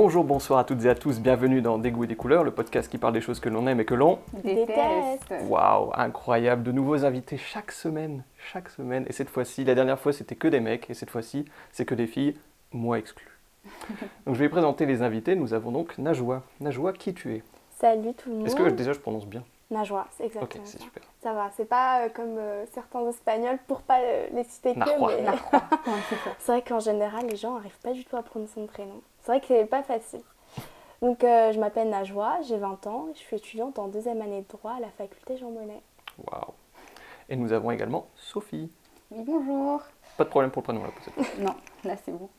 Bonjour, bonsoir à toutes et à tous, bienvenue dans Des goûts et des couleurs, le podcast qui parle des choses que l'on aime et que l'on... Déteste. Waouh, incroyable, de nouveaux invités chaque semaine, chaque semaine. Et cette fois-ci, la dernière fois c'était que des mecs, et cette fois-ci c'est que des filles, moi exclu. Donc je vais présenter les invités, nous avons donc Najwa. Najwa, qui tu es? Salut tout le monde. Est-ce que déjà je prononce bien? Najwa, c'est Ok, exactement c'est ça. super. Ça va, c'est pas euh, comme euh, certains espagnols pour pas euh, les citer que, mais c'est vrai qu'en général les gens n'arrivent pas du tout à prononcer mon prénom. C'est vrai que c'est pas facile. Donc euh, je m'appelle Najwa, j'ai 20 ans, je suis étudiante en deuxième année de droit à la faculté Jean Monnet. Waouh. Et nous avons également Sophie. Oui, bonjour. Pas de problème pour le prénom là, peut-être. Non, là c'est bon.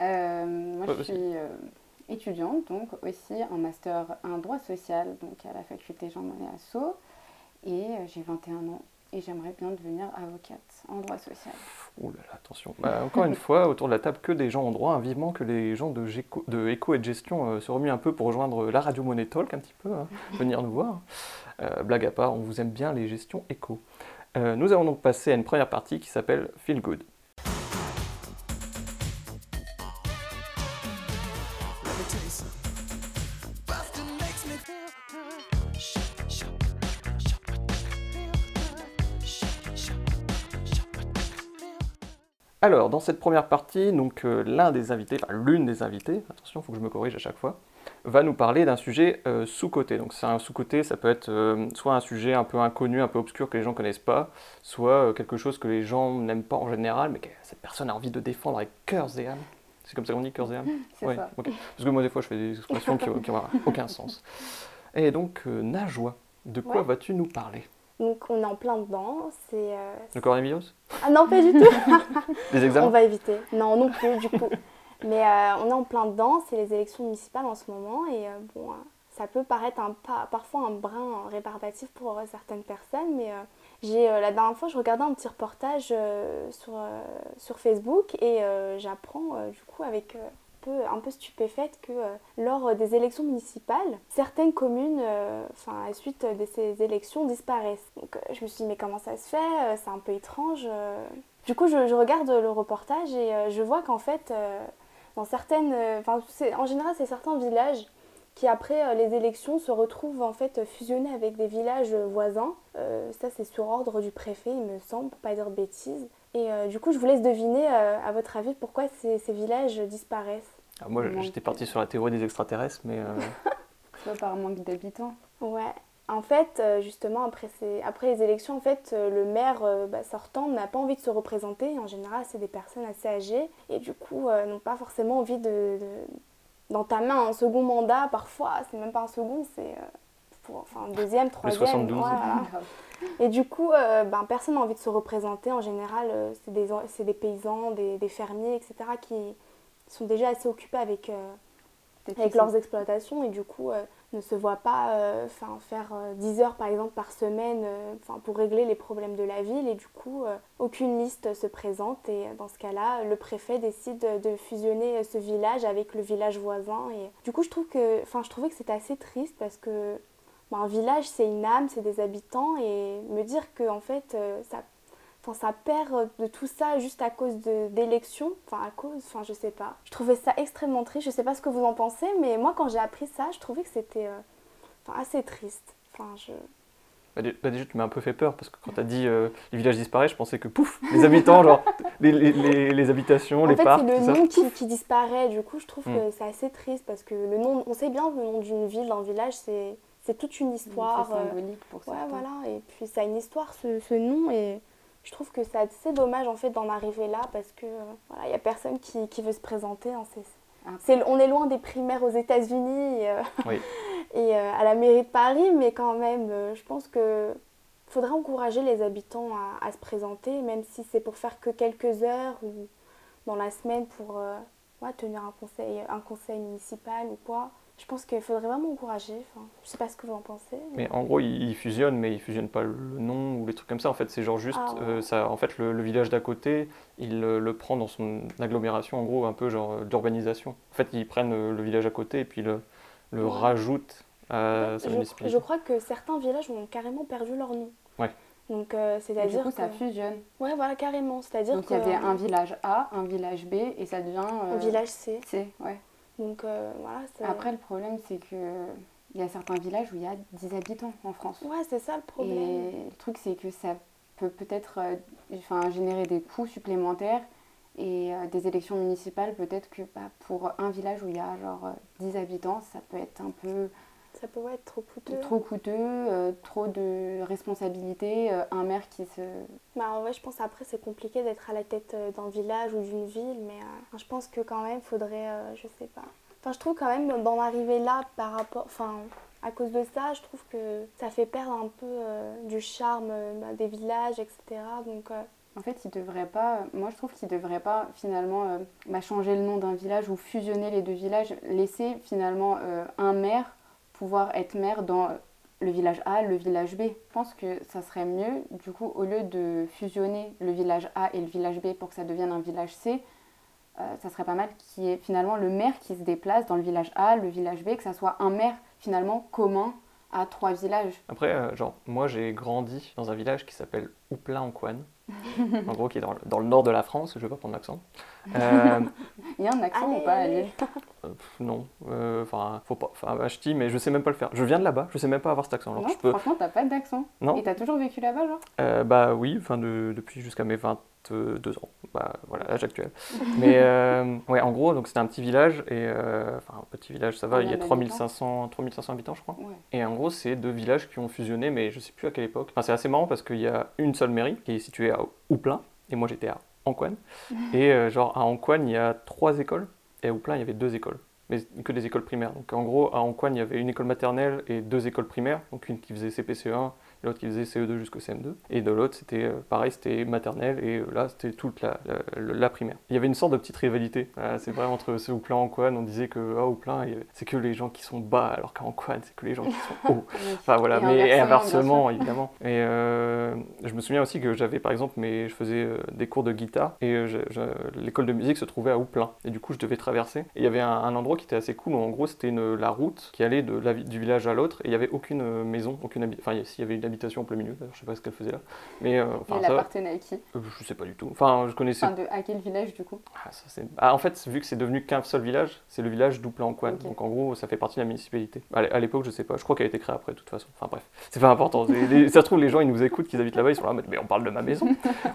Euh, moi je suis euh, étudiante, donc aussi en master 1 droit social, donc à la faculté Jean Monnet à Sceaux. Et euh, j'ai 21 ans et j'aimerais bien devenir avocate en droit social. Ouh là là, attention. Bah, encore une fois, autour de la table, que des gens en droit. hein. Vivement que les gens de, Géco- de Éco et de Gestion euh, se remuent un peu pour rejoindre la radio Money Talk un petit peu, hein, venir nous voir. Euh, blague à part, on vous aime bien les gestions éco. Euh, nous allons donc passer à une première partie qui s'appelle Feel Good. Alors, dans cette première partie, donc euh, l'un des invités, enfin l'une des invitées, attention, il faut que je me corrige à chaque fois, va nous parler d'un sujet euh, sous-coté. Donc c'est un sous-coté, ça peut être euh, soit un sujet un peu inconnu, un peu obscur que les gens connaissent pas, soit quelque chose que les gens n'aiment pas en général, mais que cette personne a envie de défendre avec cœurs et âme. C'est comme ça qu'on dit cœurs et âme? C'est Ouais, ça. ok. Parce que moi des fois je fais des expressions qui n'ont aucun sens. Et donc Najwa, de quoi Ouais. vas-tu nous parler? Donc on est en plein dedans, c'est... euh, Le coronavirus Ah non pas du tout Les On va éviter. Non, non plus, du coup. Mais euh, on est en plein dedans, c'est les élections municipales en ce moment, et euh, bon, euh, ça peut paraître un, pas, parfois un brin rébarbatif pour certaines personnes, mais j'ai la dernière fois, je regardais un petit reportage sur, sur Facebook, et j'apprends, du coup, avec. Un peu, stupéfaite que euh, lors des élections municipales, certaines communes, euh, enfin à la suite de ces élections, disparaissent. Donc euh, je me suis dit mais comment ça se fait C'est un peu étrange. Du coup je, regarde le reportage et je vois qu'en fait dans certaines, en général c'est certains villages qui après les élections se retrouvent en fait fusionnés avec des villages voisins. Ça c'est sur ordre du préfet il me semble, pour pas dire bêtises. Et euh, du coup je vous laisse deviner euh, à votre avis pourquoi ces, ces villages disparaissent. Ah, Moi j'étais de- parti sur la théorie des extraterrestres, mais... euh, Soit par manque d'habitants. Ouais. En fait, justement, après, ces- après les élections, en fait, le maire bah, sortant n'a pas envie de se représenter. En général, c'est des personnes assez âgées et du coup, euh, n'ont pas forcément envie de, de- d'entamer un second mandat. Parfois, c'est même pas un second, c'est euh, pour, enfin, deuxième, troisième. 72. ouais, voilà. Grave. Et du coup, euh, ben, personne n'a envie de se représenter. En général, euh, c'est des, c'est des paysans, des, des fermiers, etc., qui sont déjà assez occupés avec, euh, avec leurs exploitations et du coup euh, ne se voient pas euh, faire euh, 10 heures par exemple par semaine euh, pour régler les problèmes de la ville et du coup euh, aucune liste se présente et dans ce cas-là le préfet décide de fusionner ce village avec le village voisin et du coup je trouve que enfin je trouvais que c'était assez triste parce que ben, un village c'est une âme c'est des habitants et me dire que en fait euh, ça ça perd de tout ça juste à cause d'élections. Enfin, à cause, enfin, je sais pas. Je trouvais ça extrêmement triste. Je sais pas ce que vous en pensez, mais moi, quand j'ai appris ça, je trouvais que c'était euh, assez triste. Enfin, je... Bah, bah, déjà, tu m'as un peu fait peur parce que quand tu as dit euh, les villages disparaissent, je pensais que pouf, les habitants, genre les, les- les- les habitations, En les fait, parcs, c'est le nom qui, qui disparaît. Du coup, je trouve Mm. que c'est assez triste parce que le nom, on sait bien que le nom d'une ville, d'un village, c'est c'est toute une histoire. C'est euh, symbolique pour Ouais, certains. voilà. Et puis ça a une histoire, ce, ce nom. Et je trouve que c'est assez dommage, en fait, d'en arriver là parce que, euh, voilà, il n'y a personne qui, qui veut se présenter. hein. C'est- c'est- on est loin des primaires aux États-Unis et, euh, Oui. et euh, à la mairie de Paris, mais quand même, euh, je pense que faudrait encourager les habitants à, à se présenter, même si c'est pour faire que quelques heures ou dans la semaine pour euh, ouais, tenir un conseil, un conseil municipal ou quoi. Je pense qu'il faudrait vraiment encourager. Enfin, je sais pas ce que vous en pensez. Mais en gros, ils, fusionnent, mais ils fusionnent pas le nom ou les trucs comme ça. En fait, c'est genre juste, Ah ouais. euh, ça, en fait, le, le village d'à côté, il euh, le prend dans son agglomération, en gros, un peu genre euh, d'urbanisation. En fait, ils prennent le village à côté et puis le, le Ouais. rajoutent à sa je, municipalité. je crois que certains villages ont carrément perdu leur nom. Ouais. Donc, euh, du c'est-à-dire coup, que... ça fusionne. Ouais, voilà, carrément. C'est-à-dire Donc que... il y avait un village A, un village B, et ça devient. un euh, village C. C, ouais. Donc euh, voilà. Après, le problème, c'est que il y a certains villages où il y a 10 habitants en France. Ouais, c'est ça le problème. Et le truc, c'est que ça peut peut-être euh, enfin, générer des coûts supplémentaires. Et des élections municipales, peut-être que bah, pour un village où il y a genre euh, 10 habitants, ça peut être un peu Ça peut ouais, être trop coûteux. trop coûteux, euh, trop de responsabilités. euh, un maire qui se. Bah, en vrai, je pense après c'est compliqué d'être à la tête euh, d'un village ou d'une ville, mais euh, je pense que quand même faudrait, je sais pas. Enfin, je trouve quand même d'en arriver là par rapport, enfin, à cause de ça, je trouve que ça fait perdre un peu du charme bah, des villages, etc. Donc, En fait, il devrait pas. Moi, je trouve qu'il devrait pas finalement euh, bah, changer le nom d'un village ou fusionner les deux villages. Laisser finalement euh, un maire pouvoir être maire dans le village A, le village B. Je pense que ça serait mieux, du coup, au lieu de fusionner le village A et le village B pour que ça devienne un village C, euh, ça serait pas mal qu'il y ait finalement le maire qui se déplace dans le village A, le village B, que ça soit un maire finalement commun à trois villages. Après, euh, genre, moi j'ai grandi dans un village qui s'appelle Ouplin-en-Coine, en gros qui est dans le, dans le nord de la France, je vais pas prendre l'accent. Euh, Il y a un accent Allez, ou pas allez. Lille euh, pff, non, euh, enfin, faut pas, enfin, bah, je dis, mais je sais même pas le faire. Je viens de là-bas, je sais même pas avoir cet accent. Alors Non, je peux, franchement, t'as pas d'accent. non, Et t'as toujours vécu là-bas, genre? Euh, bah oui, enfin de- depuis jusqu'à mes 22 ans, bah voilà l'âge actuel. Mais euh, ouais, en gros, donc c'était un petit village et euh, enfin un petit village, ça va, il y a Combien 3500, 3500 habitants, je crois. Ouais. Et en gros, c'est deux villages qui ont fusionné, mais je sais plus à quelle époque. Enfin, c'est assez marrant parce qu'il y a une seule mairie qui est située à Ouplin, et moi j'étais à Ancoine. Et euh, genre à Ancoine, il y a trois écoles, et à Ouplin, il y avait deux écoles. Mais que des écoles primaires. Donc en gros, à Ancoine, il y avait une école maternelle et deux écoles primaires. Donc une qui faisait CPCE1 et l'autre qui faisait CE2 jusqu'au CM2. Et de l'autre, c'était euh, pareil, c'était maternelle et euh, là, c'était toute la, la, la primaire. Il y avait une sorte de petite rivalité. Voilà, c'est vrai, entre ce Ouplin et Ancoine, on disait que ah, y avait- c'est que les gens qui sont bas, alors qu'à Ancoine, c'est que les gens qui sont hauts. Enfin voilà, Et mais inversement, évidemment. Et euh, je me souviens aussi que j'avais par exemple, mes, je faisais euh, des cours de guitare et euh, l'école de musique se trouvait à Ouplin. Et du coup, je devais traverser. Et il y avait un, un endroit qui était assez cool où en gros, c'était la route qui allait de la, vi- du village à l'autre et il n'y avait aucune euh, maison, aucune Enfin, s'il y avait une habitation en plein milieu, d'ailleurs, je sais pas ce qu'elle faisait là. Mais euh, enfin, elle ça, appartenait à qui? Euh, je sais pas du tout. Enfin, je connaissais Enfin, de, à quel village, du coup? Ah, ça, c'est- ah, en fait, vu que c'est devenu qu'un seul village, c'est le village d'Ouplan-en-Coine. Ok. Donc en gros, ça fait partie de la municipalité. À l'é- à l'époque, je sais pas. Je crois qu'elle a été créée après, de toute façon. Enfin bref, c'est pas important. Les- ça se trouve, les gens, ils nous écoutent, qu'ils habitent là-bas, ils sont là, mais- on parle de ma maison.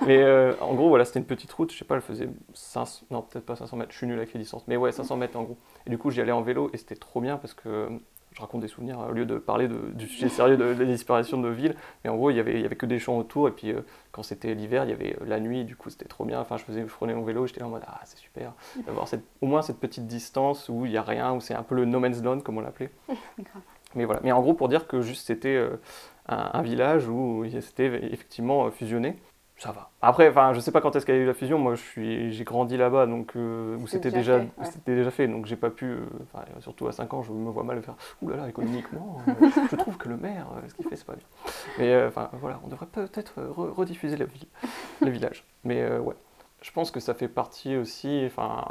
mais euh, en gros, voilà, c'était une petite route. Je sais pas, elle faisait 500, non, peut-être pas 500 mètres. Je suis nul avec les distances. Mais ouais, 500 mètres en gros. Et du coup, j'y allais en vélo et c'était trop bien parce que je raconte des souvenirs au lieu de parler de- du sujet sérieux de, la disparition de villes. Mais en gros, il y avait, y avait que des champs autour et puis euh, quand c'était l'hiver, il y avait euh, la nuit, du coup c'était trop bien. Enfin, je, faisais, je prenais mon vélo, j'étais là en mode ah c'est super d'avoir au moins cette petite distance où il n'y a rien, où c'est un peu le no man's land comme on l'appelait. Mais voilà. Mais en gros pour dire que juste c'était euh, un, un village où c'était effectivement fusionné. Ça va. Après, enfin, je sais pas quand est-ce qu'il y a eu la fusion. Moi, je suis, j'ai grandi là-bas, donc euh, où c'était déjà déjà, fait, ouais. c'était déjà fait. Donc j'ai pas pu. euh, surtout à 5 ans, je me vois mal faire. Ouh là là, économiquement, euh, je trouve que le maire, euh, ce qu'il fait, c'est pas bien. Mais enfin, voilà, on devrait peut-être re- rediffuser la ville, le village. Mais ouais, je pense que ça fait partie aussi. Enfin,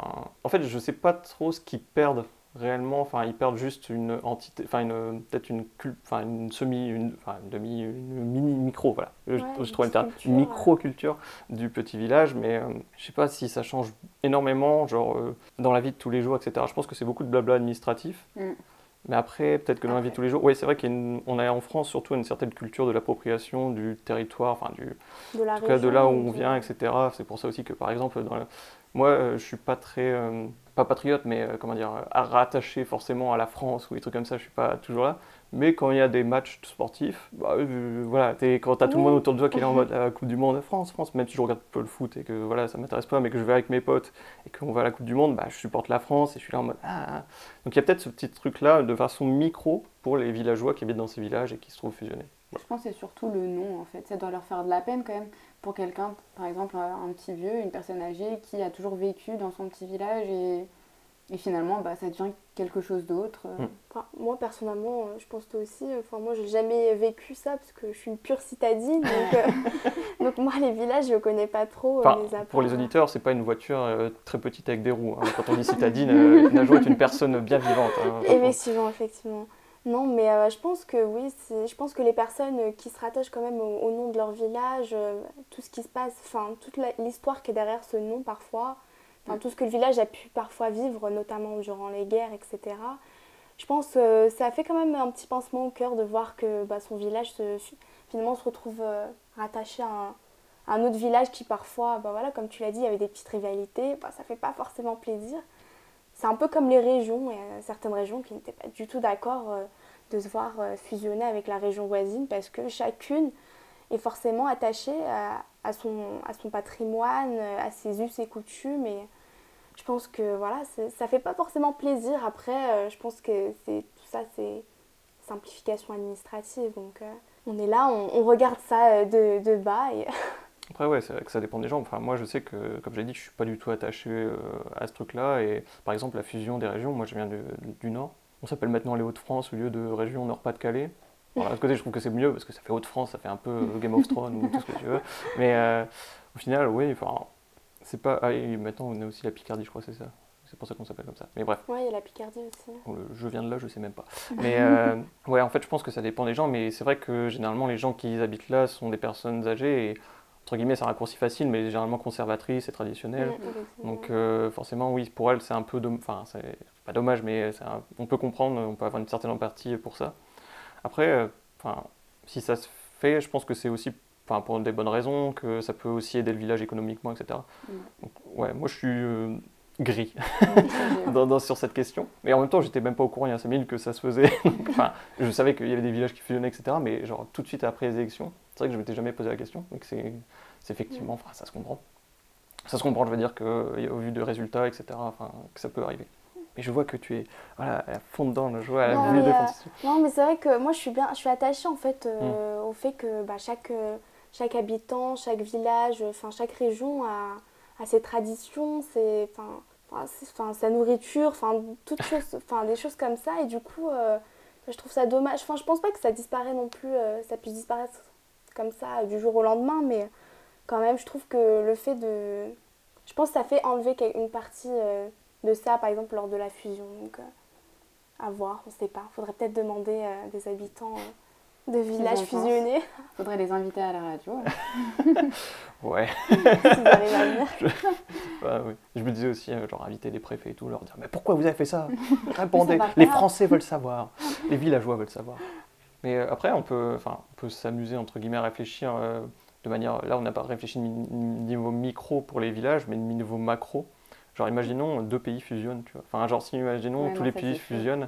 en fait, je sais pas trop ce qu'ils perdent réellement. Enfin, ils perdent juste une entité, enfin une peut-être une enfin une semi, une, enfin une demi, une mini micro. Voilà, je, Ouais, je une trouve petite culture, une micro-culture du petit village. Mais euh, je sais pas si ça change énormément, genre euh, dans la vie de tous les jours, etc. Je pense que c'est beaucoup de blabla administratif. Mm. Mais après, peut-être que dans la vie de tous les jours, oui, c'est vrai qu'on a en France surtout une certaine culture de l'appropriation du territoire, enfin du, de la en tout cas de là où on vient, etc. C'est pour ça aussi que par exemple, dans moi, euh, je suis pas très, euh, pas patriote, mais euh, comment dire, à rattaché forcément à la France ou des trucs comme ça. Je suis pas toujours là. Mais quand il y a des matchs sportifs, bah, euh, voilà, quand t'as tout le monde autour de toi qui est là en mode ah, Coupe du Monde, France, France, même si je regarde peu le foot et que voilà, ça m'intéresse pas, mais que je vais avec mes potes et qu'on va à la Coupe du Monde, bah, je supporte la France et je suis là en mode ah. ah. Donc il y a peut-être ce petit truc-là de façon micro pour les villageois qui habitent dans ces villages et qui se trouvent fusionnés. Je pense que c'est surtout le nom en fait. Ça doit leur faire de la peine quand même pour quelqu'un, par exemple un petit vieux, une personne âgée qui a toujours vécu dans son petit village et, et finalement bah, ça devient quelque chose d'autre. Mm. Enfin, moi personnellement, euh, je pense toi aussi. Enfin, moi, j'ai jamais vécu ça parce que je suis une pure citadine. Donc, euh, donc moi, les villages, je connais pas trop. euh, Enfin, pour les auditeurs, c'est pas une voiture euh, très petite avec des roues. hein. Quand on dit citadine, euh, Najo est une personne bien vivante. hein. Effectivement, effectivement. Non, mais euh, je pense que oui, je pense que les personnes euh, qui se rattachent quand même au, au nom de leur village, euh, tout ce qui se passe, enfin toute l'histoire qui est derrière ce nom parfois, enfin, tout ce que le village a pu parfois vivre, notamment durant les guerres, etc. Je pense que ça fait quand même un petit pincement au cœur de voir que bah, son village se, finalement se retrouve rattaché à un, à un, autre village qui parfois, bah, voilà, comme tu l'as dit, il y avait des petites rivalités, bah, ça fait pas forcément plaisir. C'est un peu comme les régions, et certaines régions qui n'étaient pas du tout d'accord de se voir fusionner avec la région voisine parce que chacune est forcément attachée à, son, à son patrimoine, à ses us et coutumes. Et je pense que voilà, ça fait pas forcément plaisir. Après, euh, je pense que tout ça, c'est simplification administrative. Donc euh, on est là, on, regarde ça euh, de, de bas. Et Après, ouais, c'est vrai que ça dépend des gens. Enfin, moi, je sais que, comme j'ai dit, je suis pas du tout attaché à ce truc-là. Et par exemple, la fusion des régions, moi, je viens du Nord. On s'appelle maintenant les Hauts-de-France au lieu de région Nord-Pas-de-Calais. Bon, d'un côté, je trouve que c'est mieux parce que ça fait Hauts-de-France, ça fait un peu Game of Thrones ou tout ce que tu veux. Mais euh, au final, oui, enfin, c'est pas. Ah, et maintenant, on a aussi la Picardie, je crois, c'est ça. C'est pour ça qu'on s'appelle comme ça. Mais bref. Oui, il y a la Picardie aussi. Je viens de là, je sais même pas. Mais euh, ouais, en fait, je pense que ça dépend des gens. Mais c'est vrai que généralement, les gens qui habitent là sont des personnes âgées. Et entre guillemets, c'est un raccourci facile, mais généralement conservatrices et traditionnelles. Donc euh, forcément, oui, pour elles, c'est un peu... Enfin, c'est pas dommage, mais on peut comprendre, on peut avoir une certaine empathie pour ça. Après, euh, si ça se fait, je pense que c'est aussi pour des bonnes raisons, que ça peut aussi aider le village économiquement, etc. Donc, ouais, moi je suis euh, gris dans, sur cette question. Mais en même temps, j'étais même pas au courant il y a 5 minutes que ça se faisait. enfin, je savais qu'il y avait des villages qui fusionnaient, etc. Mais genre tout de suite après les élections, c'est vrai que je m'étais jamais posé la question. Donc c'est effectivement, enfin, ça se comprend. Ça se comprend, je veux dire, qu'au vu de résultats, etc., enfin, que ça peut arriver. Mais je vois que tu es voilà, à fond dedans, je vois à la vue de Non, mais c'est vrai que moi, je suis bien, je suis attachée en fait euh, mm. au fait que bah, chaque, euh, chaque habitant, chaque village, enfin chaque région a, a ses traditions, ses, enfin, sa nourriture, enfin toutes choses, enfin des choses comme ça. Et du coup, euh, je trouve ça dommage. Enfin, je pense pas que ça disparaît non plus, ça puisse disparaître comme ça du jour au lendemain, mais quand même, je trouve que le fait de, je pense que ça fait enlever une partie de ça, par exemple, lors de la fusion. Donc, euh, à voir, on ne sait pas. Il faudrait peut-être demander euh, des habitants euh, de villages fusionnés. Il faudrait les inviter à la radio. ouais. je... oui. je me disais aussi, genre, inviter les préfets et tout, leur dire Mais pourquoi vous avez fait ça? Répondez. les Français veulent savoir. Les villageois veulent savoir. Mais après, on peut, enfin, on peut s'amuser, entre guillemets, à réfléchir de manière. Là, on n'a pas réfléchi niveau micro pour les villages, mais niveau macro. Genre, imaginons deux pays fusionnent, tu vois. Enfin, genre, si imaginons tous les pays fusionnent.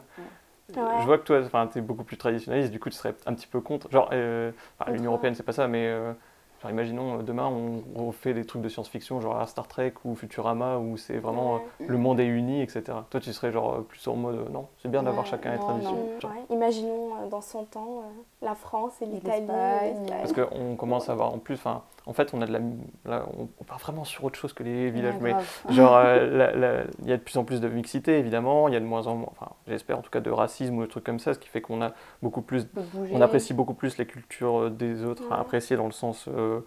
Je vois que toi, tu es beaucoup plus traditionnaliste, du coup, tu serais un petit peu contre. Genre, euh, l'Union Européenne, c'est pas ça, mais euh, Genre, imaginons, euh, demain, on refait des trucs de science-fiction, genre Star Trek ou Futurama, où c'est vraiment euh, le monde est uni, etc. Toi, tu serais genre plus en mode, non, c'est bien d'avoir chacun les traditions. Imaginons euh, dans 100 ans la France et l'Italie. Parce qu'on commence à avoir en plus, en fait, on a de la, là, on part vraiment sur autre chose que les villages, mais genre, il y a de plus en plus de mixité, évidemment, il y a de moins en moins, enfin, j'espère en tout cas de racisme ou de trucs comme ça, ce qui fait qu'on a beaucoup plus, on apprécie beaucoup plus les cultures des autres, à apprécier dans le sens euh,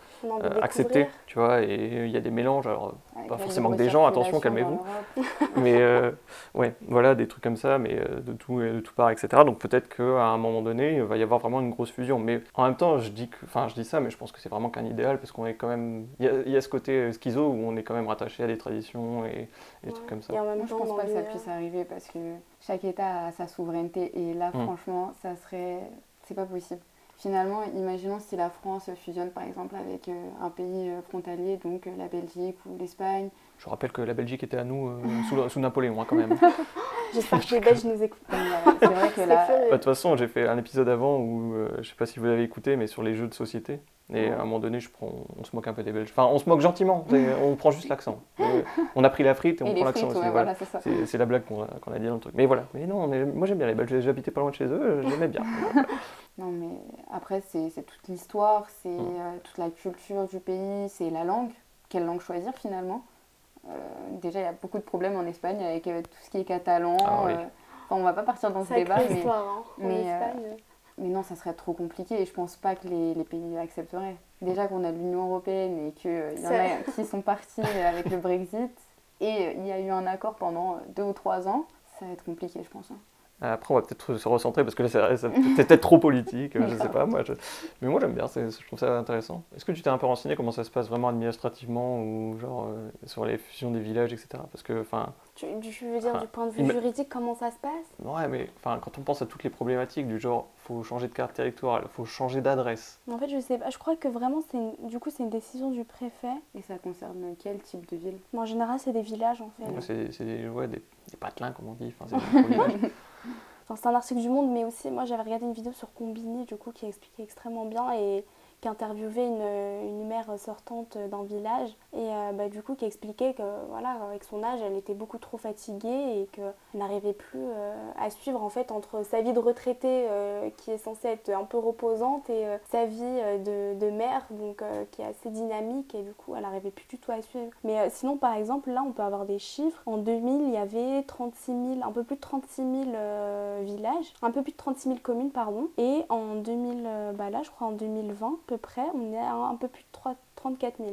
accepter, tu vois, et il y a des mélanges, alors pas forcément que des gens, attention, calmez-vous, mais euh, ouais, voilà, des trucs comme ça, mais euh, de tout et de tout part, etc. Donc peut-être qu'à un moment donné, il va y avoir vraiment une grosse fusion, mais en même temps, je dis, que, enfin, je dis ça, mais je pense que c'est vraiment qu'un idéal, parce qu'on est quand même, il y, a ce côté schizo où on est quand même rattaché à des traditions et, des trucs comme ça. Et en même temps, je pense pas que ça puisse arriver, parce que chaque État a sa souveraineté, et là, hmm. franchement, ça serait, c'est pas possible. Finalement, imaginons si la France fusionne par exemple avec euh, un pays euh, frontalier, donc euh, la Belgique ou l'Espagne. Je rappelle que la Belgique était à nous sous, sous, Napoléon hein, quand même. J'espère que les Belges nous écoutent. C'est vrai que là. Bah, de toute façon, j'ai fait un épisode avant où, je sais pas si vous l'avez écouté, mais sur les jeux de société. Et à un moment donné, je prends, on se moque un peu des Belges. Enfin, on se moque gentiment, on prend juste l'accent. on a pris la frite et on prend l'accent aussi. Voilà. c'est la blague qu'on a, dit dans le truc. Mais voilà, mais non, moi j'aime bien les Belges, j'habitais pas loin de chez eux, j'aimais bien. Non, mais après, c'est toute l'histoire, c'est mm. euh, toute la culture du pays, c'est la langue. Quelle langue choisir finalement? Euh, Déjà, il y a beaucoup de problèmes en Espagne avec euh, tout ce qui est catalan. Ah, oui. on va pas partir dans ce débat, mais, hein, mais, mais, non, ça serait trop compliqué et je pense pas que les, les pays accepteraient. Déjà qu'on a l'Union Européenne et qu'il y en a qui sont partis avec le Brexit et il y a eu un accord pendant deux ou trois ans, ça va être compliqué, je pense. Hein. Après, on va peut-être se recentrer parce que là, c'est c'est peut-être trop politique, euh, je sais pas. Moi, je- Mais moi, j'aime bien, je trouve ça intéressant. Est-ce que tu t'es un peu renseigné comment ça se passe vraiment administrativement ou genre euh, sur les fusions des villages, etc. Parce que, enfin, Tu, tu veux dire Ah, du point de vue il juridique comment ça se passe? Ouais, mais enfin, quand on pense à toutes les problématiques du genre, faut changer de carte électorale, faut changer d'adresse. En fait, je sais pas. Je crois que vraiment, c'est une- du coup, c'est une décision du préfet. Et ça concerne quel type de ville? En général, c'est des villages en fait. Ouais, C'est c'est des, ouais, des, des patelins, comme on dit. Enfin, c'est des gros villages. Enfin, c'est un article du Monde, mais aussi, moi, j'avais regardé une vidéo sur Combini, du coup, qui expliquait extrêmement bien et qui interviewait une, une mère sortante d'un village et euh, bah, du coup qui expliquait que voilà avec son âge elle était beaucoup trop fatiguée et qu'elle n'arrivait plus euh, à suivre en fait entre sa vie de retraitée euh, qui est censée être un peu reposante et sa vie de, de mère donc qui est assez dynamique et du coup elle n'arrivait plus du tout à suivre. Mais sinon par exemple là on peut avoir des chiffres. En 2000 il y avait 36 000 un peu plus de 36 000 euh, villages un peu plus de 36 000 communes pardon. Et en 2000 euh, bah là je crois en 2020 à peu près on est à un, peu plus de 3, 34 000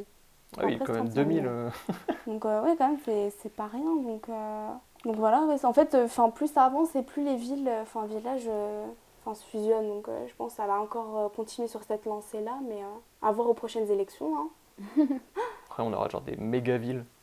Ah oui, quand même 35 000. 2000. euh, donc euh, ouais, quand même, c'est, pas rien. Donc, euh, donc voilà, ouais, en fait, enfin plus ça avance et plus les villes, euh, enfin villages, euh, enfin se fusionnent. Donc euh, je pense que ça va encore euh, continuer sur cette lancée-là, mais euh, à voir aux prochaines élections. hein. Après, on aura genre des méga villes. euh, Grave.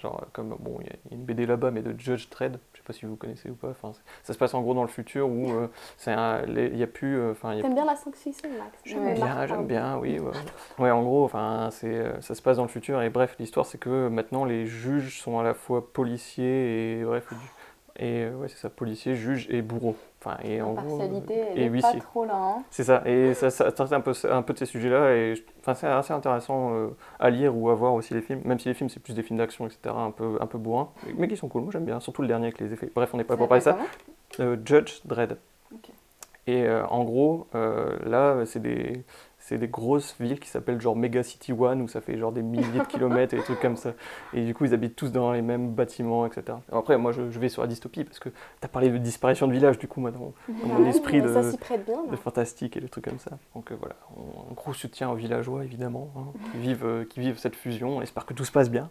Genre comme bon il y a une BD là-bas mais de Judge Dredd. Je sais pas si vous connaissez ou pas enfin ça se passe en gros dans le futur où euh, c'est il y a plus euh, enfin T'aimes bien la science-fiction, Max. J'aime bien, j'aime bien, oui. Ouais, Ouais, en gros, enfin, c'est, euh, ça se passe dans le futur et bref, l'histoire c'est que maintenant les juges sont à la fois policiers et bref, du- et euh, ouais, c'est ça, policiers, juges et bourreaux. Enfin, et en gros, euh, elle et est pas trop là. hein. C'est ça, et ça, ça traite un peu, un peu de ces sujets-là et enfin, c'est assez intéressant euh, à lire ou à voir aussi les films, même si les films c'est plus des films d'action, etc., un peu, un peu bourrin, mais, qui sont cool. Moi j'aime bien, surtout le dernier avec les effets. Bref, on n'est pas pour parler de ça. Euh, Judge Dredd. Et euh, en gros, là, c'est des, c'est des grosses villes qui s'appellent genre Mega City One, où ça fait genre des milliers de kilomètres et des trucs comme ça. Et du coup, ils habitent tous dans les mêmes bâtiments, etc. Alors après, moi, je, je vais sur la dystopie, parce que tu as parlé de disparition de villages, du coup, moi, dans, dans mon Ouais, esprit de, bien. de fantastique et des trucs comme ça. Donc euh, voilà, on- un gros soutien aux villageois, évidemment, hein, qui, vivent, euh, qui vivent cette fusion. On espère que tout se passe bien.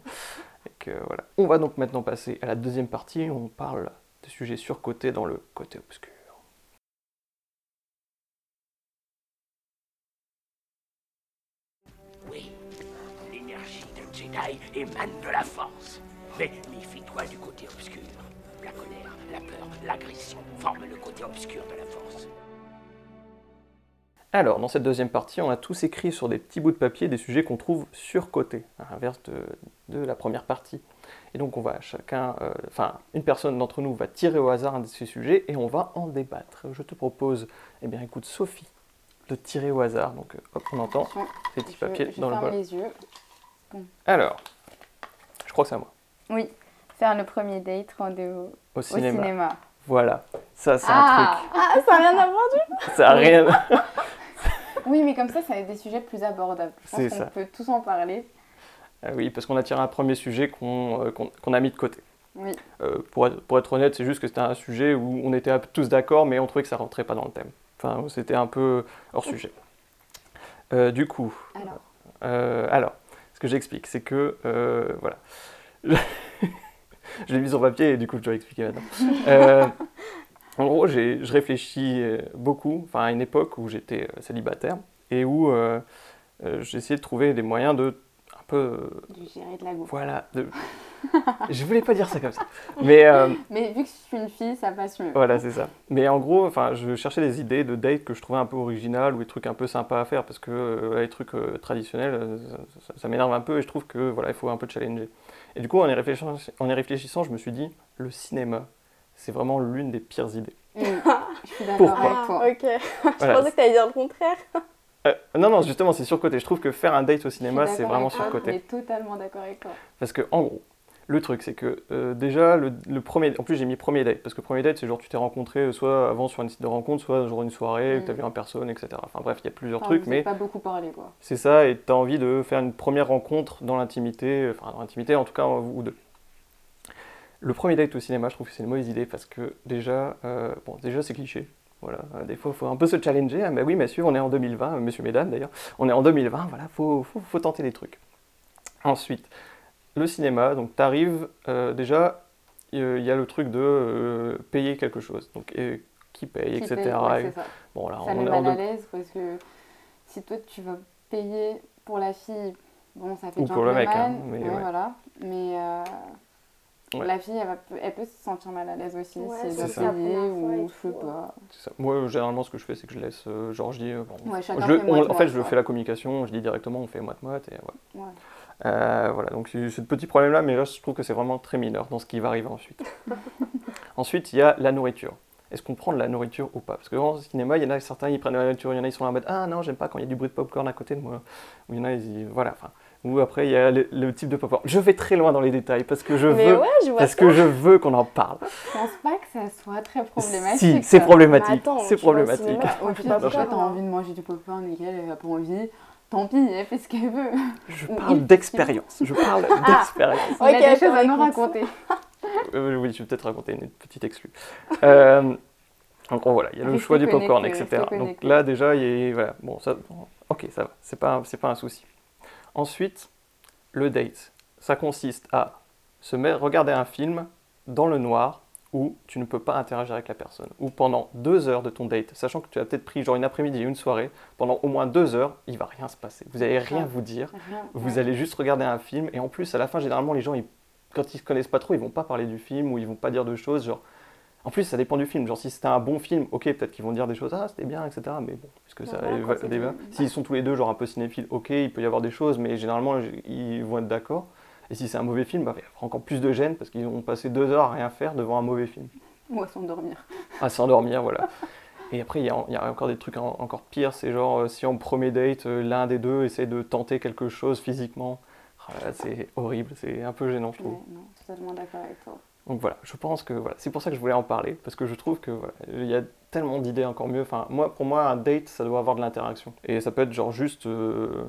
Et que, voilà. On va donc maintenant passer à la deuxième partie. On parle de sujets surcotés dans le côté obscur. Émane de la force. Mais méfie-toi du côté obscur. La colère, la peur, l'agression forment le côté obscur de la force. Alors, dans cette deuxième partie, on a tous écrit sur des petits bouts de papier des sujets qu'on trouve surcotés, à l'inverse de, de la première partie. Et donc, on va chacun, euh, enfin, une personne d'entre nous va tirer au hasard un de ces sujets et on va en débattre. Je te propose, eh bien, écoute, Sophie, de tirer au hasard. Donc, euh, hop, on entend ces petits je, papiers je dans le bol. les yeux. Alors, je crois que c'est à moi. Oui, faire le premier date rendez-vous Au au cinéma. cinéma. Voilà, ça, c'est Ah Ah, ça n'a rien à voir du un truc. Ça a rien. Oui, mais comme ça, ça va être des sujets plus abordables. Je pense qu'on peut tous en parler. Ah oui, parce qu'on a tiré un premier sujet qu'on euh, a mis de côté. Oui. Euh, pour, être, pour être honnête, c'est juste que c'était un sujet où on était tous d'accord, mais on trouvait que ça rentrait pas dans le thème. Enfin, c'était un peu hors sujet. Euh, du coup, Alors, alors, ce que j'explique, c'est que, euh, voilà, je l'ai mis sur papier et du coup, je dois expliquer maintenant. Euh, en gros, j'ai- je réfléchis euh, beaucoup, enfin, à une époque où j'étais célibataire et où j'essayais de trouver des moyens de un peu, du gérer de la go. voilà, de... je voulais pas dire ça comme ça, mais euh, Mais vu que je suis une fille, ça passe mieux. voilà, c'est ça. Mais en gros, enfin, je cherchais des idées de date que je trouvais un peu originales ou des trucs un peu sympas à faire parce que euh, les trucs euh, traditionnels, euh, ça, ça- ça m'énerve un peu et je trouve que voilà, il faut un peu challenger. Et du coup, en y réfléchissant, en y réfléchissant, je me suis dit, le cinéma, c'est vraiment l'une des pires idées. Je suis d'accord Pourquoi avec toi. Ah, ok. je Voilà. pensais que tu allais dire le contraire. Euh, non, non, justement, c'est surcoté. Je trouve que faire un date au cinéma, Je suis c'est d'accord vraiment avec toi, surcoté. mais totalement d'accord avec toi. Parce que, en gros, le truc, c'est que euh, déjà, le, le premier. En plus, j'ai mis premier date. Parce que premier date, c'est genre tu t'es rencontré euh, soit avant sur un site de rencontre, soit genre une soirée, Mm. tu as vu en personne, etc. Enfin bref, il y a plusieurs Enfin, trucs, mais pas beaucoup parlé, quoi. c'est ça, et tu as envie de faire une première rencontre dans l'intimité, enfin dans l'intimité, en tout cas, vous deux. Le premier date au cinéma, je trouve que c'est une mauvaise idée parce que déjà, euh, bon, déjà c'est cliché. Voilà, des fois, il faut un peu se challenger. Ah, mais oui, messieurs, on est en 2020, euh, monsieur, mesdames d'ailleurs, on est en 2020, voilà, faut, faut, faut tenter des trucs. Ensuite, le cinéma, donc tu arrives déjà, il y a le truc de euh, payer quelque chose. Donc, et qui paye, Qui etc. paye, ouais, Et- ça. bon, là, Ça on met mal à l'aise parce que si toi tu vas payer pour la fille, bon ça fait Ou pour le mec, hein, mais ouais, ouais. voilà. Mais euh, Ouais. la fille, elle, va, elle peut se sentir mal à l'aise aussi Ouais, si elle c'est doit payer et ou je sais pas. Ça. Moi, généralement, ce que je fais, c'est que je laisse, euh, genre, je dis, euh, bon, Ouais, chacun je le- fait on- en fait, je fais la communication, je dis directement, on fait moite-moite, et voilà. Ouais. Euh, voilà, donc c'est ce petit problème-là, mais là, je trouve que c'est vraiment très mineur dans ce qui va arriver ensuite. ensuite, il y a la nourriture. Est-ce qu'on prend de la nourriture ou pas? Parce que dans le cinéma, il y en a certains, ils prennent de la nourriture, il y en a, ils sont là en mode Ah non, j'aime pas quand il y a du bruit de popcorn à côté de moi. Ou il y en a, ils disent Voilà, enfin. Ou après, il y a le, le type de popcorn. Je vais très loin dans les détails parce que je Mais veux, ouais, je vois parce ça. que je veux qu'on en parle. Je pense pas que ça soit très problématique. Si, c'est problématique. C'est problématique. Au pire, t'as envie de manger du popcorn et qu'elle elle a pas envie, tant pis, elle fait ce qu'elle veut. Je parle d'expérience. Je parle d'expérience. Il a Ok, des choses à nous raconter. Euh, oui, je vais peut-être raconter une petite exclue. Euh, en gros, voilà, il y a le Restez choix du popcorn, etc. Donc là, déjà, il y a, voilà, bon, ça, bon, ok, ça va, c'est pas, c'est pas un souci. Ensuite, le date, ça consiste à se mettre, regarder un film dans le noir où tu ne peux pas interagir avec la personne. Ou pendant deux heures de ton date, sachant que tu as peut-être pris genre une après-midi et une soirée, pendant au moins deux heures, il va rien se passer. Vous allez rien vous dire. Vous allez juste regarder un film. Et en plus à la fin généralement les gens ils- quand ils se connaissent pas trop ils vont pas parler du film ou ils vont pas dire de choses genre en plus ça dépend du film. Genre si c'était un bon film ok peut-être qu'ils vont dire des choses ah c'était bien etc mais bon ça quand c'est débat du- s'ils sont tous les deux genre un peu cinéphiles ok il peut y avoir des choses mais généralement ils vont être d'accord et si c'est un mauvais film bah, il y aura encore plus de gêne parce qu'ils ont passé deux heures à rien faire devant un mauvais film Ou à s'endormir. à s'endormir, voilà. Et après, il y, a il y a encore des trucs en- encore pires, c'est genre euh, si en premier date, euh, l'un des deux essaie de tenter quelque chose physiquement, ah c'est horrible, c'est un peu gênant, je trouve. Ouais, non, totalement d'accord avec toi. Donc voilà, je pense que voilà, c'est pour ça que je voulais en parler, parce que je trouve que voilà, il y a tellement d'idées encore mieux. Enfin, moi, pour moi, un date, ça doit avoir de l'interaction. Et ça peut être genre juste euh,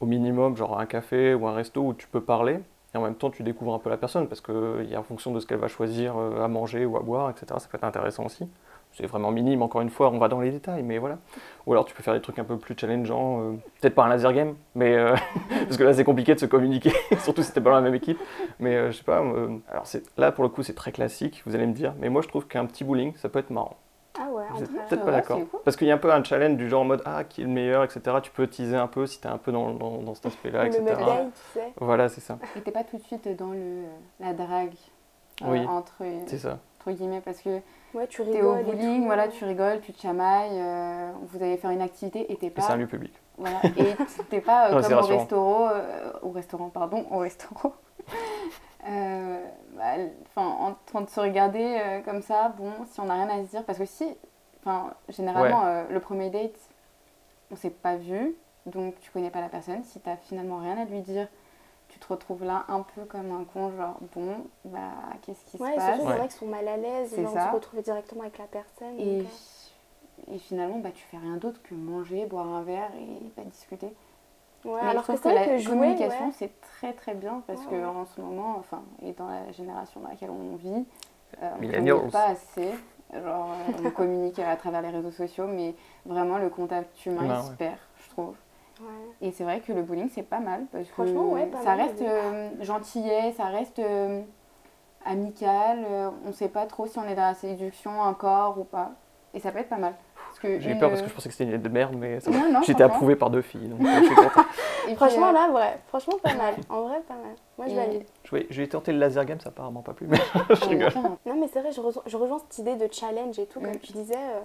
au minimum, genre un café ou un resto où tu peux parler, et en même temps tu découvres un peu la personne, parce que il y a en fonction de ce qu'elle va choisir euh, à manger ou à boire, etc. Ça peut être intéressant aussi. C'est vraiment minime, encore une fois, on va dans les détails, mais voilà. Ou alors tu peux faire des trucs un peu plus challengeants, euh, peut-être pas un laser game, mais euh, parce que là c'est compliqué de se communiquer, surtout si t'es pas dans la même équipe. Mais euh, je sais pas, euh, alors là pour le coup c'est très classique, vous allez me dire, mais moi je trouve qu'un petit bowling ça peut être marrant. Vous êtes entre- peut-être pas va, d'accord. Parce qu'il y a un peu un challenge du genre en mode ah qui est le meilleur, etc. Tu peux teaser un peu si t'es un peu dans, dans, dans cet aspect-là, etc. tu sais. Voilà, c'est ça. Et t'es pas tout de suite dans le, la drague euh, Oui, entre, C'est ça. entre guillemets parce que Ouais, tu t'es au bowling, tout. voilà, tu rigoles, tu te chamailles, euh, vous allez faire une activité et t'es pas c'est un lieu public. Voilà. Et t'es pas euh, Non, comme au rassurant. restaurant, euh, au restaurant, pardon, au restaurant. Euh, bah, enfin, en train de se regarder euh, comme ça, bon, si on n'a rien à se dire, parce que si, enfin, généralement, euh, le premier date, on s'est pas vu, donc tu connais pas la personne. Si t'as finalement rien à lui dire, tu te retrouves là un peu comme un con, genre, bon, bah, qu'est-ce qui Ouais, se passe Ouais. il y en a qui sont mal à l'aise, C'est ils vont se retrouver directement avec la personne. Et, donc, et finalement, bah, tu fais rien d'autre que manger, boire un verre et pas discuter. Ouais, Mais alors je que trouve c'est que vrai la que jouer, communication, ouais. c'est très très bien parce Ouais, que ouais. en ce moment, enfin, et dans la génération dans laquelle on vit, euh, on Millennials. communique pas assez. Genre, euh, on communique à travers les réseaux sociaux, mais vraiment le contact humain, il se perd, je trouve. Ouais. Et c'est vrai que le bowling, c'est pas mal parce que Franchement, ouais, pas ça mal, reste euh, gentillet, ça reste euh, amical. euh, on sait pas trop si on est dans la séduction encore ou pas. Et ça peut être pas mal. Parce que J'ai eu peur parce que je pensais que c'était une idée de merde, mais ça J'étais approuvé par deux filles, donc euh, je suis content. Et puis, Franchement, euh, là, ouais, franchement, pas mal. En vrai, pas mal. Moi, je et- valide. Je vais- J'ai tenté le laser game, ça a apparemment pas plu, mais je euh, rigole. Non, mais c'est vrai, je, rejoins- je rejoins cette idée de challenge et tout, comme Mm. tu disais. euh,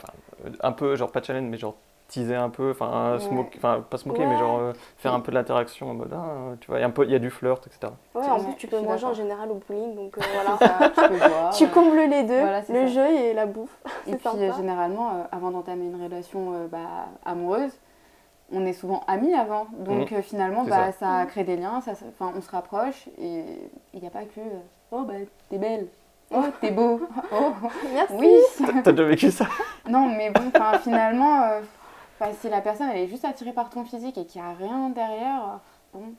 Euh, Un peu, genre pas challenge, mais genre teaser un peu, enfin, se Ouais. moquer- enfin pas se moquer, Ouais. mais genre euh, faire un peu de l'interaction en mode, ah, tu vois, il y a un peu, il y a du flirt, etc. Ouais, en plus, tu peux manger en général au bowling, donc euh, voilà. ça, tu peux boire. tu euh, combles les deux, Voilà, le ça. jeu et la bouffe. Et puis sympa. euh, généralement, euh, avant d'entamer une relation euh, bah, amoureuse, on est souvent amis avant. Donc euh, finalement, bah, ça. ça. Mhm. crée des liens, ça, on se rapproche et il n'y a pas que euh, oh bah t'es belle, oh t'es beau, oh Merci. oui. T'as déjà vécu ça? Non mais bon, enfin, finalement, si la personne elle est juste attirée par ton physique et qu'il n'y a rien derrière, bon,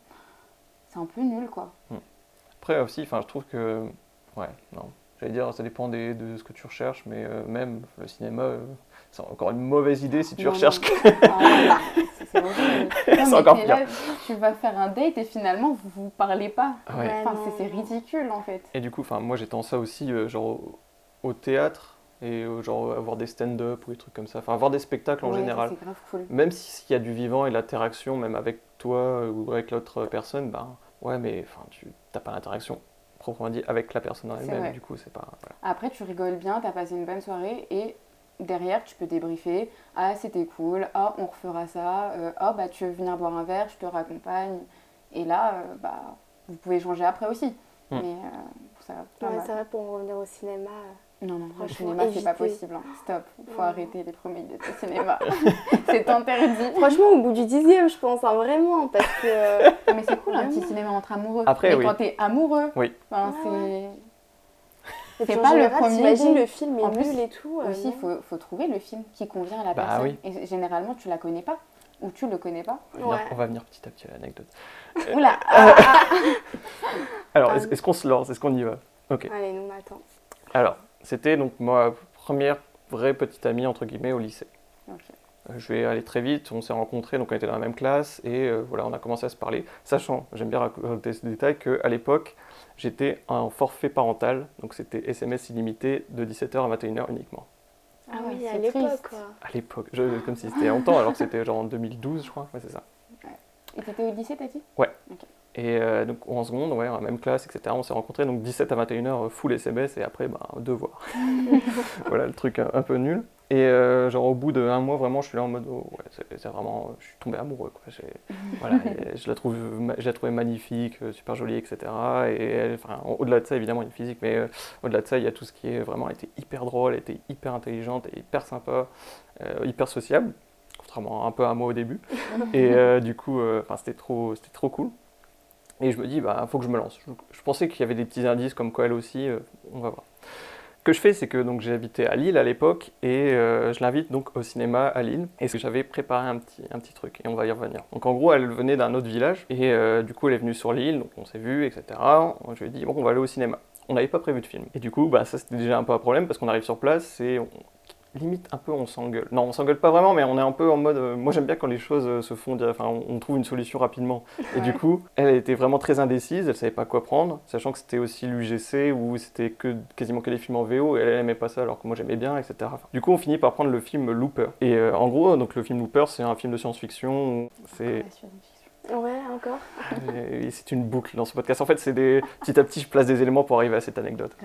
c'est un peu nul quoi. Après aussi, enfin, je trouve que, ouais, non, j'allais dire, ça dépend des- de ce que tu recherches, mais euh, même le cinéma, euh, c'est encore une mauvaise idée si tu Non, recherches. non. Ah, c'est- mais encore pire. là, tu vas faire un date et finalement vous vous parlez pas. Ouais. Enfin, c'est- ridicule en fait. Et du coup, enfin, moi en ça aussi, euh, genre au, au théâtre, et euh, genre avoir des stand-up ou des trucs comme ça. Enfin, avoir des spectacles en Ouais, ça, général. C'est grave cool. Même s'il y a du vivant et l'interaction, même avec toi ou avec l'autre personne, ben ouais, mais enfin, tu n'as pas l'interaction proprement dit avec la personne en elle-même. Du coup, c'est pas. voilà. Après, tu rigoles bien, t'as passé une bonne soirée et derrière, tu peux débriefer. Ah, c'était cool. Ah, on refera ça. Euh, ah, bah, tu veux venir boire un verre, je te raccompagne. Et là, euh, bah, vous pouvez changer après aussi. Hmm. Mais euh, ça va pas Ouais, mal. c'est vrai, pour en revenir au cinéma. Euh, Non, non, le cinéma, c'est pas possible. hein. Stop, faut Non. arrêter les premiers dates au cinéma. c'est interdit. Franchement, au bout du dixième, je pense, hein, vraiment, parce que. euh, Non, mais c'est cool un petit cinéma entre amoureux. Après, mais oui. quand t'es amoureux, Oui. enfin, Ouais, c'est. C'est pas le premier date. le film est En plus, nul et tout. euh, Aussi, il faut, faut trouver le film qui convient à la Bah personne. oui. Et généralement, tu la connais pas. Ou tu le connais pas. On va, venir, on va venir petit à petit à l'anecdote. Oula Alors, est-ce qu'on se lance? Est-ce qu'on y va? Ok. Allez, nous, on attend. Alors, c'était donc ma première vraie petite amie, entre guillemets, au lycée. Euh, Je vais aller très vite, on s'est rencontrés, donc on était dans la même classe, et euh, voilà, on a commencé à se parler, sachant, j'aime bien raconter ce détail, qu'à l'époque, j'étais en forfait parental, donc c'était SMS illimité de 17h à 21h uniquement. Ah oui, ouais, à c'est l'époque, quoi. À l'époque, je- comme si c'était longtemps, alors que c'était genre en 2012, je crois, ouais, c'est ça. Et t'étais au lycée, t'as dit? Et euh, donc en seconde, ouais, en même classe, etc., on s'est rencontrés, donc 17 à 21h, full SMS, et après, bah, devoir. voilà, le truc un, un peu nul. Et euh, genre au bout d'un mois, vraiment, je suis là en mode, oh, ouais, c'est vraiment, je suis tombé amoureux, quoi. Voilà, je la trouve, je la trouvais magnifique, euh, super jolie, etc. Et elle, enfin, en- au-delà de ça, évidemment, il y a une physique, mais euh, au-delà de ça, il y a tout ce qui est vraiment, elle était hyper drôle, elle était hyper intelligente, et hyper sympa, euh, hyper sociable, contrairement un peu à moi au début. et euh, du coup, euh, enfin, c'était trop, c'était trop cool. Et je me dis, bah, faut que je me lance. Je, pensais qu'il y avait des petits indices comme quoi elle aussi, euh, on va voir. Ce que je fais, c'est que donc habité à Lille à l'époque et euh, je l'invite donc au cinéma à Lille. Et j'avais préparé un petit, un petit truc et on va y revenir. Donc en gros, elle venait d'un autre village et euh, du coup, elle est venue sur l'île, donc on s'est vu, etc. Je lui ai dit, bon, on va aller au cinéma. On n'avait pas prévu de film. Et du coup, bah, ça c'était déjà un peu un problème parce qu'on arrive sur place et on- limite un peu on s'engueule. Non, on s'engueule pas vraiment, mais on est un peu en mode. euh, moi j'aime bien quand les choses euh, se font, enfin on, on trouve une solution rapidement. Et du coup, elle était vraiment très indécise, elle savait pas quoi prendre, sachant que c'était aussi l'UGC où c'était que quasiment que des films en VO et elle, elle aimait pas ça alors que moi j'aimais bien, etc. Enfin, du coup, on finit par prendre le film Looper. Et euh, en gros, donc le film Looper, c'est un film de science-fiction. où C'est Ouais, encore. c'est une boucle dans ce podcast. En fait, c'est des petit à petit, je place des éléments pour arriver à cette anecdote.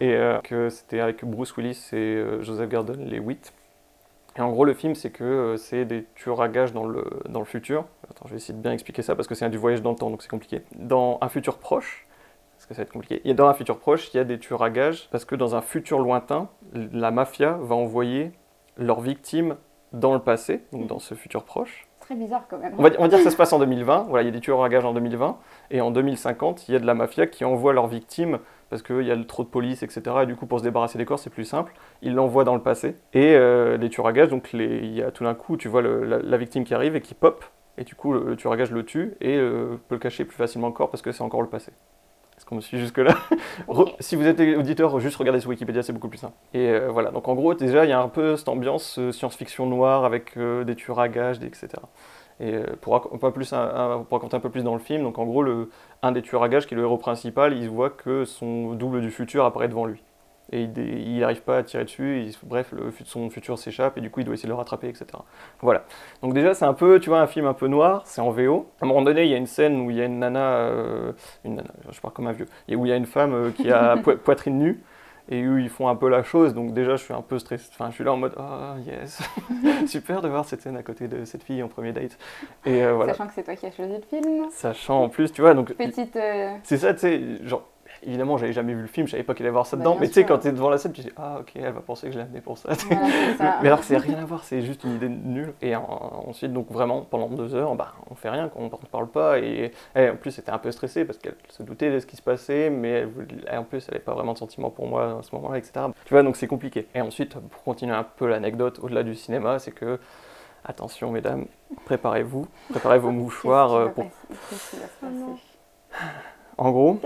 Et euh, que c'était avec Bruce Willis et euh, Joseph Gordon, les 8. Et en gros, le film, c'est que euh, c'est des tueurs à gages dans le, dans le futur. Attends, je vais essayer de bien expliquer ça parce que c'est un du voyage dans le temps, donc c'est compliqué. Dans un futur proche, parce que ça va être compliqué. Et dans un futur proche, il y a des tueurs à gages parce que dans un futur lointain, la mafia va envoyer leurs victimes dans le passé, donc dans ce futur proche. Bizarre quand. On va, dire que ça se passe en 2020. Voilà, il y a des tueurs à gages en 2020. Et en 2050, il y a de la mafia qui envoie leurs victimes parce qu'il y a trop de police, etc. Et du coup, pour se débarrasser des corps, c'est plus simple. Ils l'envoient dans le passé. Et euh, les tueurs à gages, donc il y a tout d'un coup, tu vois la, victime qui arrive et qui pop. Et du coup, le, le tueur à gages le tue et euh, peut le cacher plus facilement encore parce que c'est encore le passé. Qu'on me suit jusque-là Si vous êtes auditeur, juste regardez sur Wikipédia, c'est beaucoup plus simple. Et euh, voilà, donc en gros, déjà, il y a un peu cette ambiance euh, science-fiction noire avec euh, des tueurs à gages, etc. Et pour, peu plus, un- un- pour raconter un peu plus dans le film, donc en gros, un des tueurs à gages, qui est le héros principal, il voit que son double du futur apparaît devant lui. Et il n'arrive pas à tirer dessus, il- bref, le, son futur s'échappe et du coup il doit essayer de le rattraper, etc. Voilà. Donc déjà c'est un peu, tu vois, un film un peu noir, c'est en VO. À un moment donné, il y a une scène où il y a une nana, euh, une nana, je parle comme un vieux, et où il y a une femme euh, qui a po- poitrine nue et où ils font un peu la chose. Donc déjà, je suis un peu stressé. Enfin, je suis là en mode ah yes, super de voir cette scène à côté de cette fille en premier date. Et euh, voilà. Sachant que c'est toi qui as choisi le film. Sachant en plus, tu vois, donc Petite. c'est ça, tu sais, genre. Évidemment, j'avais jamais vu le film, je savais pas qu'il allait avoir ça Bah, dedans, mais tu sais, quand t'es devant la scène, tu dis Ah, ok, elle va penser que je l'ai amené pour ça. voilà, c'est ça. Mais alors que c'est rien à voir, c'est juste une idée nulle. Et en- ensuite, donc vraiment, pendant deux heures, bah, on fait rien, on ne parle pas. Et elle, en plus, c'était un peu stressée parce qu'elle se doutait de ce qui se passait, mais elle, elle, en plus, elle n'avait pas vraiment de sentiments pour moi à ce moment-là, etc. Tu vois, donc c'est compliqué. Et ensuite, pour continuer un peu l'anecdote au-delà du cinéma, c'est que, attention mesdames, préparez-vous, préparez vos mouchoirs euh, Qu'est-ce qui pour... En gros,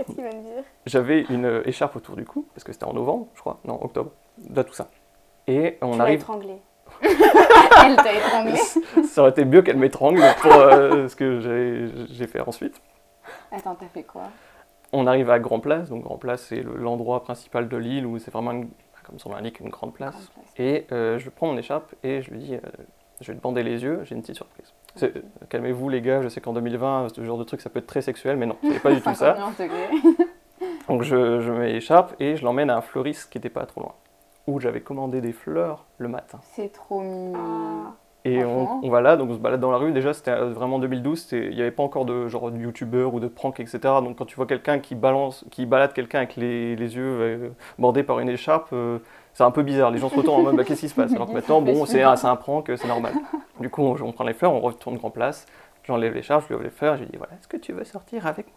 j'avais une écharpe autour du cou, parce que c'était en novembre, je crois, non, octobre, de tout ça. Et on Tu arrive... étranglé. Elle t'a étranglé ça aurait été mieux qu'elle m'étrangle pour euh, ce que j'ai- fait ensuite. Attends, t'as fait quoi? On arrive à Grand Place, donc Grand Place c'est le- l'endroit principal de l'île où c'est vraiment, une- comme son nom l'indique, une grande place. Grande place. Et euh, je prends mon écharpe et je lui dis, euh, je vais te bander les yeux, j'ai une petite surprise. Calmez-vous les gars, je sais qu'en 2020, ce genre de truc ça peut être très sexuel, mais non, c'est pas du tout ça. 51 degrés. Donc je, je m'écharpe et je l'emmène à un fleuriste qui n'était pas trop loin, où j'avais commandé des fleurs le matin. C'est trop mignon. Ah, Et on, on va là, donc on se balade dans la rue. Déjà, c'était euh, vraiment 2012, c'était- il n'y avait pas encore de genre de youtubeur ou de prank, etc. Donc quand tu vois quelqu'un qui balance, qui balade quelqu'un avec les, les yeux euh, bordés par une écharpe, euh, c'est un peu bizarre. Les gens se retournent en mode bah, qu'est-ce qui se passe Alors que maintenant, bon, c'est un, prank, c'est normal. Du coup, on, on prend les fleurs, on retourne grand place. J'enlève l'écharpe, je lui enlève les fleurs, je lui dis voilà, est-ce que tu veux sortir avec moi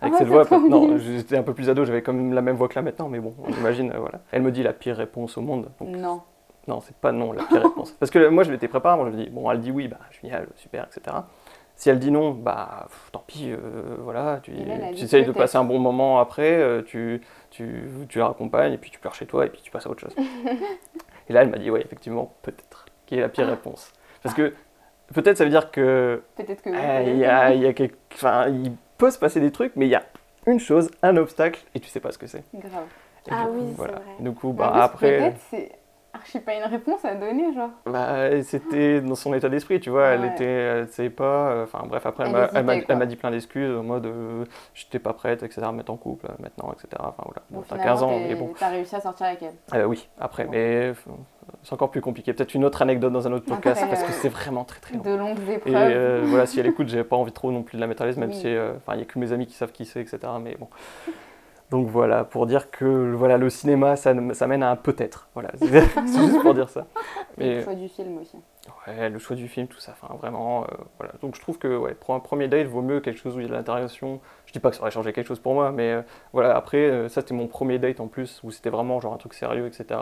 Avec Ah, cette voix, non, j'étais un peu plus ado, j'avais quand même la même voix que là maintenant, mais bon, on imagine, euh, voilà. Elle me dit la pire réponse au monde. Donc, Non. non, c'est pas non la pire réponse. Parce que moi, je m'étais préparé, moi je me dis, bon, elle dit oui, bah génial, super, etc. Si elle dit non, bah pff, tant pis, euh, voilà, tu, là, essayes de passer un bon moment après, euh, tu, tu, tu la raccompagnes, et puis tu pleures chez toi, et puis tu passes à autre chose. et là, elle m'a dit, oui, effectivement, peut-être, qui est la pire réponse. Parce que peut-être ça veut dire que Peut-être que. ah, il y a, y a quelque- enfin, il peut se passer des trucs, mais il y a une chose, un obstacle, et tu sais pas ce que c'est. Grave. Et Ah coup, oui, c'est voilà. vrai. Du coup, bah plus, après. Archi pas une réponse à donner, genre. Bah, c'était dans son état d'esprit, tu vois. Elle était, elle savait pas. euh, Enfin bref, après elle, m'a- dit plein d'excuses en mode euh, j'étais pas prête, etc. à me mettre en couple euh, maintenant, etc. Enfin voilà. Bon, t'as finalement, 15 ans, mais bon. T'as réussi à sortir avec elle. Euh, oui, après, Bon. mais euh, c'est encore plus compliqué. Peut-être une autre anecdote dans un autre podcast Après, parce que c'est vraiment très très long. De longues Et épreuves. euh, voilà, si elle écoute, j'ai pas envie trop non plus de la mettre à l'aise, même Oui. si enfin, il y a que mes amis qui savent qui c'est, etc. Mais bon. Donc voilà, pour dire que voilà, le cinéma, ça, ça mène à un peut-être. Voilà, c'est juste pour dire ça. Mais- le choix du film aussi. Ouais, le choix du film, tout ça, enfin vraiment, euh, voilà. Donc je trouve que ouais, pour un premier date, vaut mieux quelque chose où il y a de l'interaction. Je dis pas que ça aurait changé quelque chose pour moi, mais euh, voilà, après, euh, ça c'était mon premier date en plus, où c'était vraiment genre un truc sérieux, etc.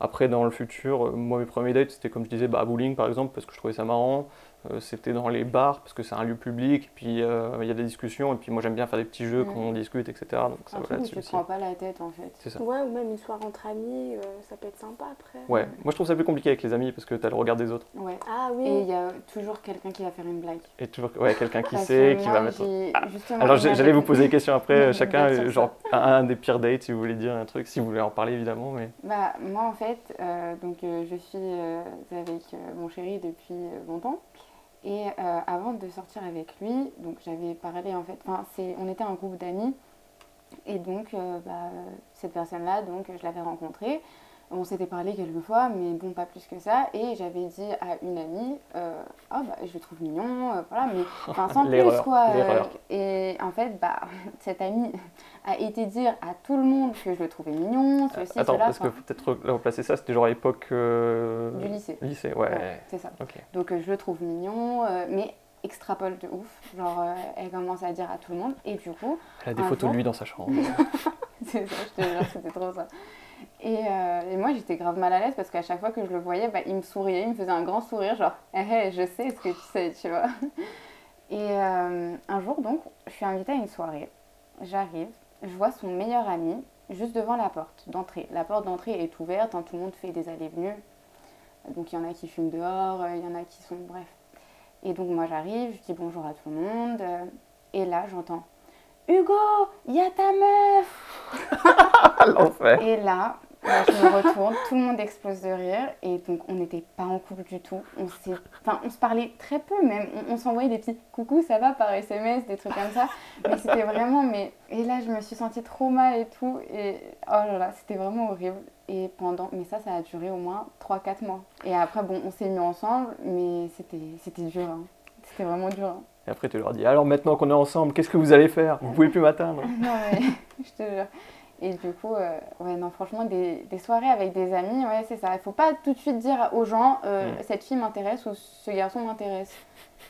Après, dans le futur, moi mes premiers dates, c'était comme je disais, bah, bowling par exemple, parce que je trouvais ça marrant. Euh, c'était dans les bars, parce que c'est un lieu public, puis euh, il y a des discussions, et puis moi j'aime bien faire des petits jeux Mm. quand on discute, etc. Donc ça Un va là-dessus tu te aussi. prends pas la tête en fait. C'est ça. Ouais, ou même une soirée entre amis, euh, ça peut être sympa après. Ouais, moi je trouve ça plus compliqué avec les amis, parce que t'as le regard des autres. Ouais. Ah oui. Et il y a toujours quelqu'un qui va faire une blague. Et toujours ouais, quelqu'un qui sait, que qui va mettre. justement, Alors j'allais vous poser des questions après, chacun, genre un, un des pires dates si vous voulez dire un truc, si vous voulez en parler évidemment, mais Bah, moi en fait, euh, donc, euh, je suis euh, avec euh, mon chéri depuis longtemps. Et euh, avant de sortir avec lui, donc j'avais parlé en fait, enfin on était un groupe d'amis. Et donc euh, bah, cette personne-là, donc je l'avais rencontrée. On s'était parlé quelques fois, mais bon, pas plus que ça. Et j'avais dit à une amie, euh, ah bah je le trouve mignon, euh, voilà, mais enfin sans plus quoi. euh, et en fait, bah, cette amie a été dire à tout le monde que je le trouvais mignon, ceci, attends, cela. parce que peut-être re- replacer ça, c'était genre à l'époque euh, Du lycée. Lycée, ouais. Ouais, c'est ça. Donc euh, je le trouve mignon, euh, mais extrapole de ouf. Genre, euh, elle commence à dire à tout le monde. Et du coup, Elle a des photos de lui dans sa chambre. c'est ça, je te jure, c'était trop ça. Et, euh, et moi, j'étais grave mal à l'aise parce qu'à chaque fois que je le voyais, bah, il me souriait, il me faisait un grand sourire, genre, hé hé, je sais ce que tu sais, tu vois. Et euh, un jour, donc, je suis invitée à une soirée. J'arrive, je vois son meilleur ami juste devant la porte d'entrée. La porte d'entrée est ouverte, hein, tout le monde fait des allées-venues. Donc, il y en a qui fument dehors, euh, il y en a qui sont. Bref. Et donc, moi, j'arrive, je dis bonjour à tout le monde. et là, j'entends Hugo, il y a ta meuf L'enfer. et là, là, je me retourne, tout le monde explose de rire. Et donc, on n'était pas en couple du tout. On, enfin, on se parlait très peu même. On, on s'envoyait des petits coucou, ça va par SMS, des trucs comme ça. Mais c'était vraiment. Mais... Et là, je me suis sentie trop mal et tout. Et oh là là, c'était vraiment horrible. Et pendant. Mais ça, ça a duré au moins 3-4 mois. Et après, bon, on s'est mis ensemble, mais c'était c'était dur. hein. C'était vraiment dur. hein. Et après, tu leur dis alors maintenant qu'on est ensemble, qu'est-ce que vous allez faire? Vous pouvez plus m'atteindre. Non, mais je te jure. Et du coup, euh, ouais, non, franchement, des, des soirées avec des amis, ouais, c'est ça. Il faut pas tout de suite dire aux gens, euh, Mm. cette fille m'intéresse ou ce garçon m'intéresse.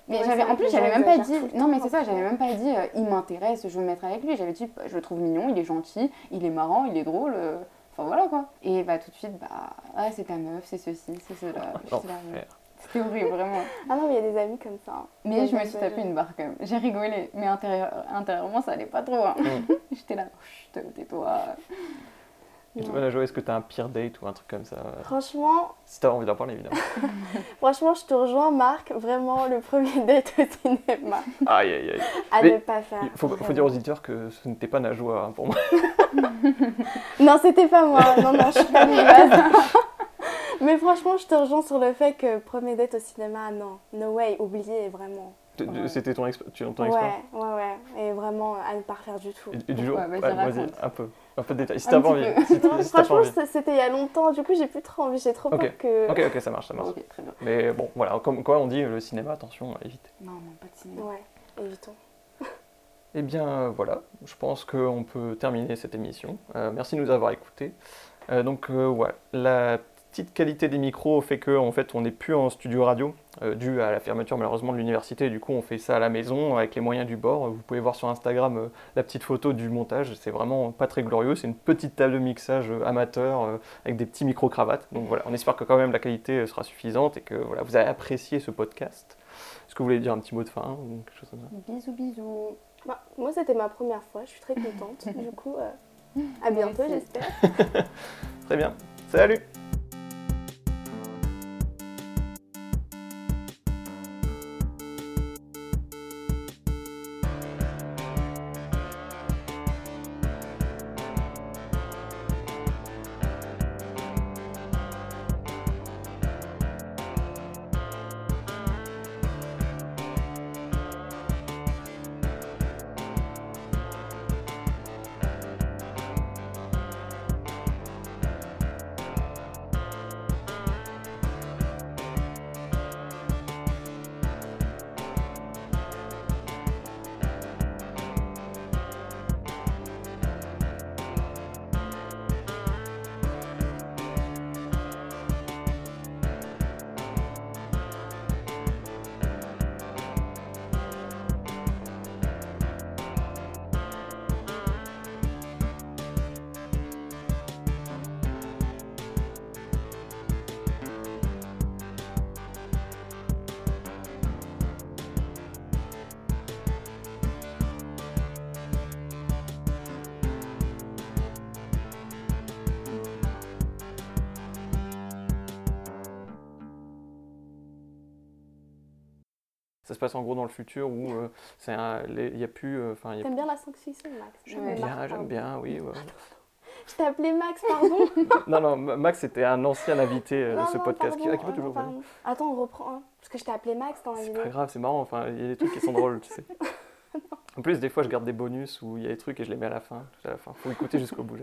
Mais Ouais, j'avais, en plus, j'avais même pas dit, non, mais c'est ça, j'avais même pas dit, euh, il m'intéresse, je veux me mettre avec lui. J'avais dit, je le trouve mignon, il est gentil, il est marrant, il est drôle. euh, Enfin voilà quoi. Et bah tout de suite, bah, ah, c'est ta meuf, c'est ceci, c'est cela. C'était horrible, vraiment. Ah non, mais il y a des amis comme ça. hein. Mais je me suis tapé une barre quand même. J'ai rigolé, mais intérieur- intérieurement, ça allait pas trop. hein. Mm. J'étais là, chut, tais-toi. Et toi. Najwa, est-ce que tu as un pire date ou un truc comme ça euh, Franchement, Si tu as envie d'en parler, évidemment. franchement, je te rejoins, Marc. Vraiment, le premier date au cinéma, aïe, aïe, aïe. à Mais ne pas faire. Il faut, dire aux auditeurs que ce n'était pas Najwa hein, pour moi. Non, c'était pas moi. Non, non, je suis pas lilloise. Mais franchement, je te rejoins sur le fait que premier date au cinéma, non. No way, oubliez vraiment. Ouais. C'était ton, exp- tu- ton Ouais, expérience ouais, ouais. Et vraiment, à ne pas refaire du tout. Et, et du jour Ouais, vas-y, raconte. un peu. Un peu de détails. Si t'as envie. Si, Non, si franchement, c'était il y a longtemps. Du coup, j'ai plus trop envie. J'ai trop peur que. Ok, ok, ça marche, ça marche. Très bien. Mais bon, voilà, comme quoi on dit, le cinéma, attention, évite. Non, non, pas de cinéma. Ouais, évitons. Eh bien euh, voilà, je pense qu'on peut terminer cette émission. Euh, merci de nous avoir écoutés. Euh, donc euh, ouais, la petite qualité des micros fait que en fait on n'est plus en studio radio euh, dû à la fermeture malheureusement de l'université. Du coup on fait ça à la maison avec les moyens du bord. Vous pouvez voir sur Instagram euh, la petite photo du montage. C'est vraiment pas très glorieux. C'est une petite table de mixage euh, amateur euh, avec des petits micros cravates. Donc voilà, on espère que quand même la qualité euh, sera suffisante et que voilà vous avez apprécié ce podcast. Est-ce que vous voulez dire un petit mot de fin ou quelque chose comme ça? Bisous, bisous. Bah, moi, c'était ma première fois. Je suis très contente. du coup, euh, à bientôt, j'espère. Très bien. Salut Ça se passe en gros dans le futur où euh, c'est il n'y a plus. euh, Enfin, T'aimes bien la science-fiction, Max? M'appelle Bien, j'aime bien, oui. ouais. Je t'ai appelé Max, pardon. non, non, Ma- Max c'était un ancien invité euh, de ce non, podcast qui, ah, qui peut toujours. Attends, on reprend. hein, Parce que je t'ai appelé Max dans la C'est vidéo. pas grave, c'est marrant. Enfin, il y a des trucs qui sont drôles, tu sais. En plus, des fois, je garde des bonus où il y a des trucs et je les mets à la fin. tout à la fin. Faut écouter jusqu'au bout.